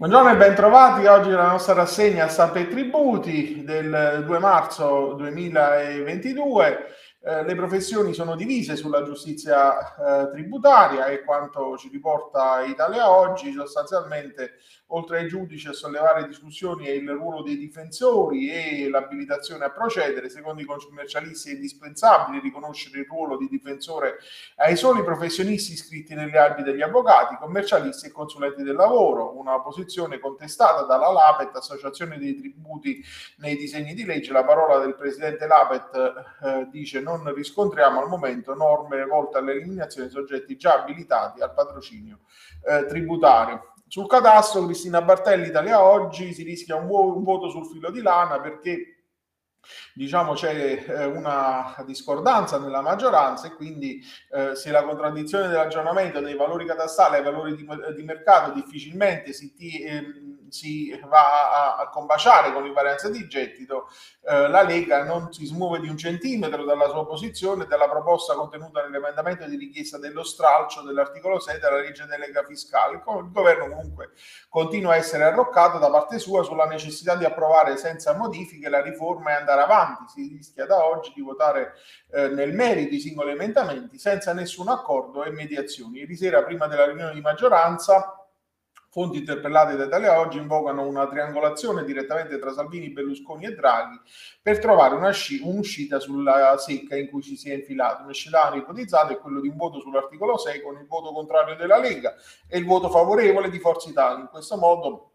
Buongiorno e bentrovati. Oggi la nostra rassegna Stampa e Tributi del 2 marzo 2022. Eh, le professioni sono divise sulla giustizia eh, tributaria e quanto ci riporta Italia oggi, sostanzialmente oltre ai giudici a sollevare discussioni è il ruolo dei difensori e l'abilitazione a procedere. Secondo i commercialisti è indispensabile riconoscere il ruolo di difensore ai soli professionisti iscritti nelle albi degli avvocati, commercialisti e consulenti del lavoro, una posizione contestata dalla LAPET, Associazione dei Tributi nei disegni di legge. La parola del presidente LAPET eh, dice non riscontriamo al momento norme volte all'eliminazione di soggetti già abilitati al patrocinio eh, tributario. Sul catasto, Cristina Bartelli, Italia Oggi, si rischia un, vo- un voto sul filo di lana perché diciamo c'è eh, una discordanza nella maggioranza e quindi eh, se la contraddizione dell'aggiornamento dei valori catastali ai valori di, di mercato difficilmente si, ti, eh, si va a, a, combaciare con l'invarianza di gettito, eh, la Lega non si smuove di un centimetro dalla sua posizione e dalla proposta contenuta nell'emendamento di richiesta dello stralcio dell'articolo 6 della legge delega fiscale. Il governo comunque continua a essere arroccato da parte sua sulla necessità di approvare senza modifiche la riforma e andare avanti. Si rischia da oggi di votare eh, nel merito i singoli emendamenti senza nessun accordo e mediazioni. Ieri sera, prima della riunione di maggioranza, Fonti interpellate da Italia Oggi invocano una triangolazione direttamente tra Salvini, Berlusconi e Draghi per trovare una sci- un'uscita sulla secca in cui ci si è infilato. Un scenario ipotizzato è quello di un voto sull'articolo 6 con il voto contrario della Lega e il voto favorevole di Forza Italia. In questo modo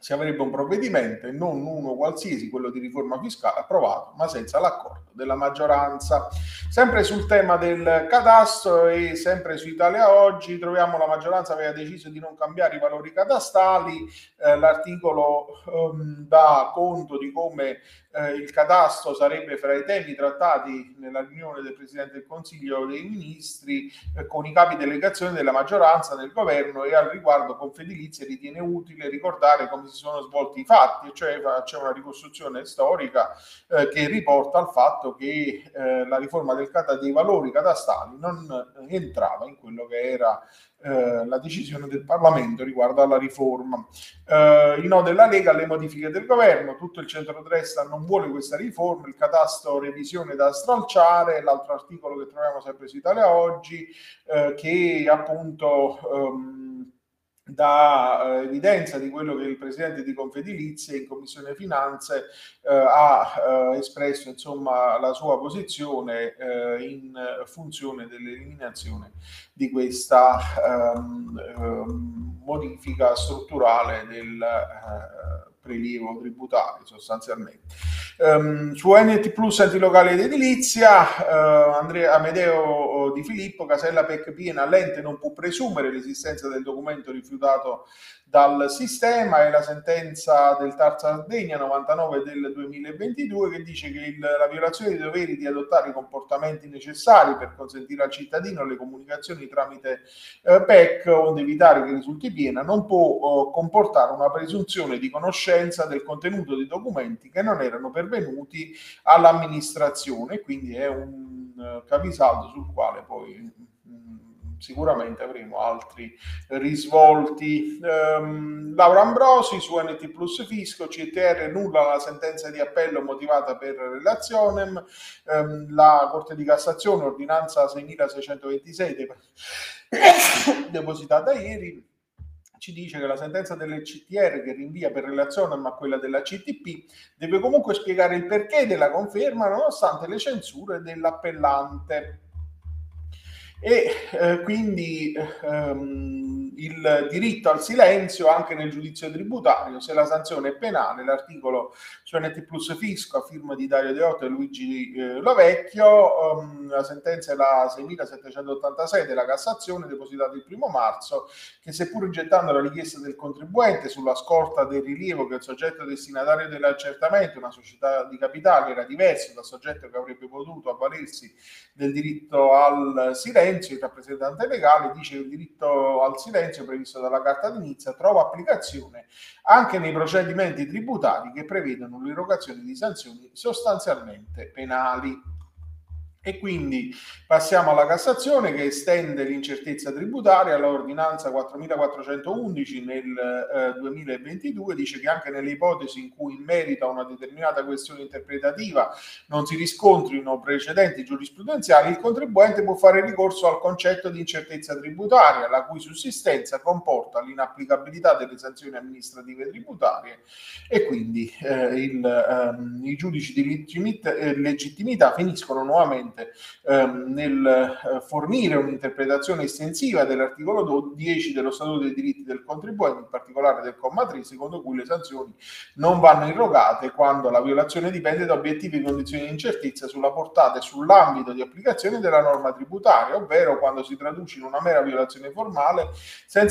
si avrebbe un provvedimento e non uno qualsiasi, quello di riforma fiscale, approvato, ma senza l'accordo della maggioranza. Sempre sul tema del cadastro e sempre su Italia Oggi, troviamo la maggioranza aveva deciso di non cambiare i valori catastali, eh, l'articolo ehm, dà conto di come eh, il cadastro sarebbe fra i temi trattati nella riunione del Presidente del Consiglio dei Ministri eh, con i capi delegazione della maggioranza nel governo e al riguardo Confedilizia ritiene utile ricordare come si sono svolti i fatti, cioè c'è una ricostruzione storica eh, che riporta al fatto che eh, la riforma del, dei valori catastali non entrava in quello che era eh, la decisione del Parlamento riguardo alla riforma. Eh, il no della Lega alle modifiche del governo, tutto il centrodestra non vuole questa riforma, il catasto revisione da stralciare, l'altro articolo che troviamo sempre su Italia Oggi, eh, che appunto... Um, dà eh, evidenza di quello che il presidente di Confedilizia in Commissione Finanze eh, ha eh, espresso insomma la sua posizione eh, in funzione dell'eliminazione di questa ehm, ehm, modifica strutturale del eh, prelievo tributario sostanzialmente. Um, su NT Plus enti locali ed edilizia, uh, Andrea Amedeo Di Filippo, Casella PEC piena, l'ente non può presumere l'esistenza del documento rifiutato dal sistema e la sentenza del TAR Sardegna 99 del 2022 che dice che il, la violazione dei doveri di adottare i comportamenti necessari per consentire al cittadino le comunicazioni tramite eh, PEC onde evitare che risulti piena non può eh, comportare una presunzione di conoscenza del contenuto dei documenti che non erano pervenuti all'amministrazione. Quindi è un uh, capisaldo sul quale poi sicuramente avremo altri risvolti. Um, Laura Ambrosi su NT Plus Fisco, CTR nulla la sentenza di appello motivata per relazione, um, la Corte di Cassazione, ordinanza 6626 de- depositata ieri, ci dice che la sentenza delle CTR che rinvia per relazione a quella della CTP deve comunque spiegare il perché della conferma nonostante le censure dell'appellante e eh, quindi ehm, il diritto al silenzio anche nel giudizio tributario se la sanzione è penale l'articolo su NT Plus Fisco a firma di Dario Deotto e Luigi eh, Lovecchio ehm, la sentenza è la 6786 della Cassazione depositata il primo marzo che seppur rigettando la richiesta del contribuente sulla scorta del rilievo che il soggetto destinatario dell'accertamento una società di capitale era diverso dal soggetto che avrebbe potuto avvalersi del diritto al silenzio silenzio, il rappresentante legale dice che il diritto al silenzio previsto dalla Carta d'Inizia trova applicazione anche nei procedimenti tributari che prevedono l'erogazione di sanzioni sostanzialmente penali. E quindi passiamo alla Cassazione che estende l'incertezza tributaria all'ordinanza 4411 nel eh, 2022, dice che anche nelle ipotesi in cui in merito a una determinata questione interpretativa non si riscontrino precedenti giurisprudenziali, il contribuente può fare ricorso al concetto di incertezza tributaria, la cui sussistenza comporta l'inapplicabilità delle sanzioni amministrative tributarie e quindi eh, il, ehm, i giudici di eh, legittimità finiscono nuovamente sicuramente ehm, nel eh, fornire un'interpretazione estensiva dell'articolo 10 dello Statuto dei diritti del contribuente, in particolare del comma 3, secondo cui le sanzioni non vanno irrogate quando la violazione dipende da obiettivi condizioni di incertezza sulla portata e sull'ambito di applicazione della norma tributaria, ovvero quando si traduce in una mera violazione formale senza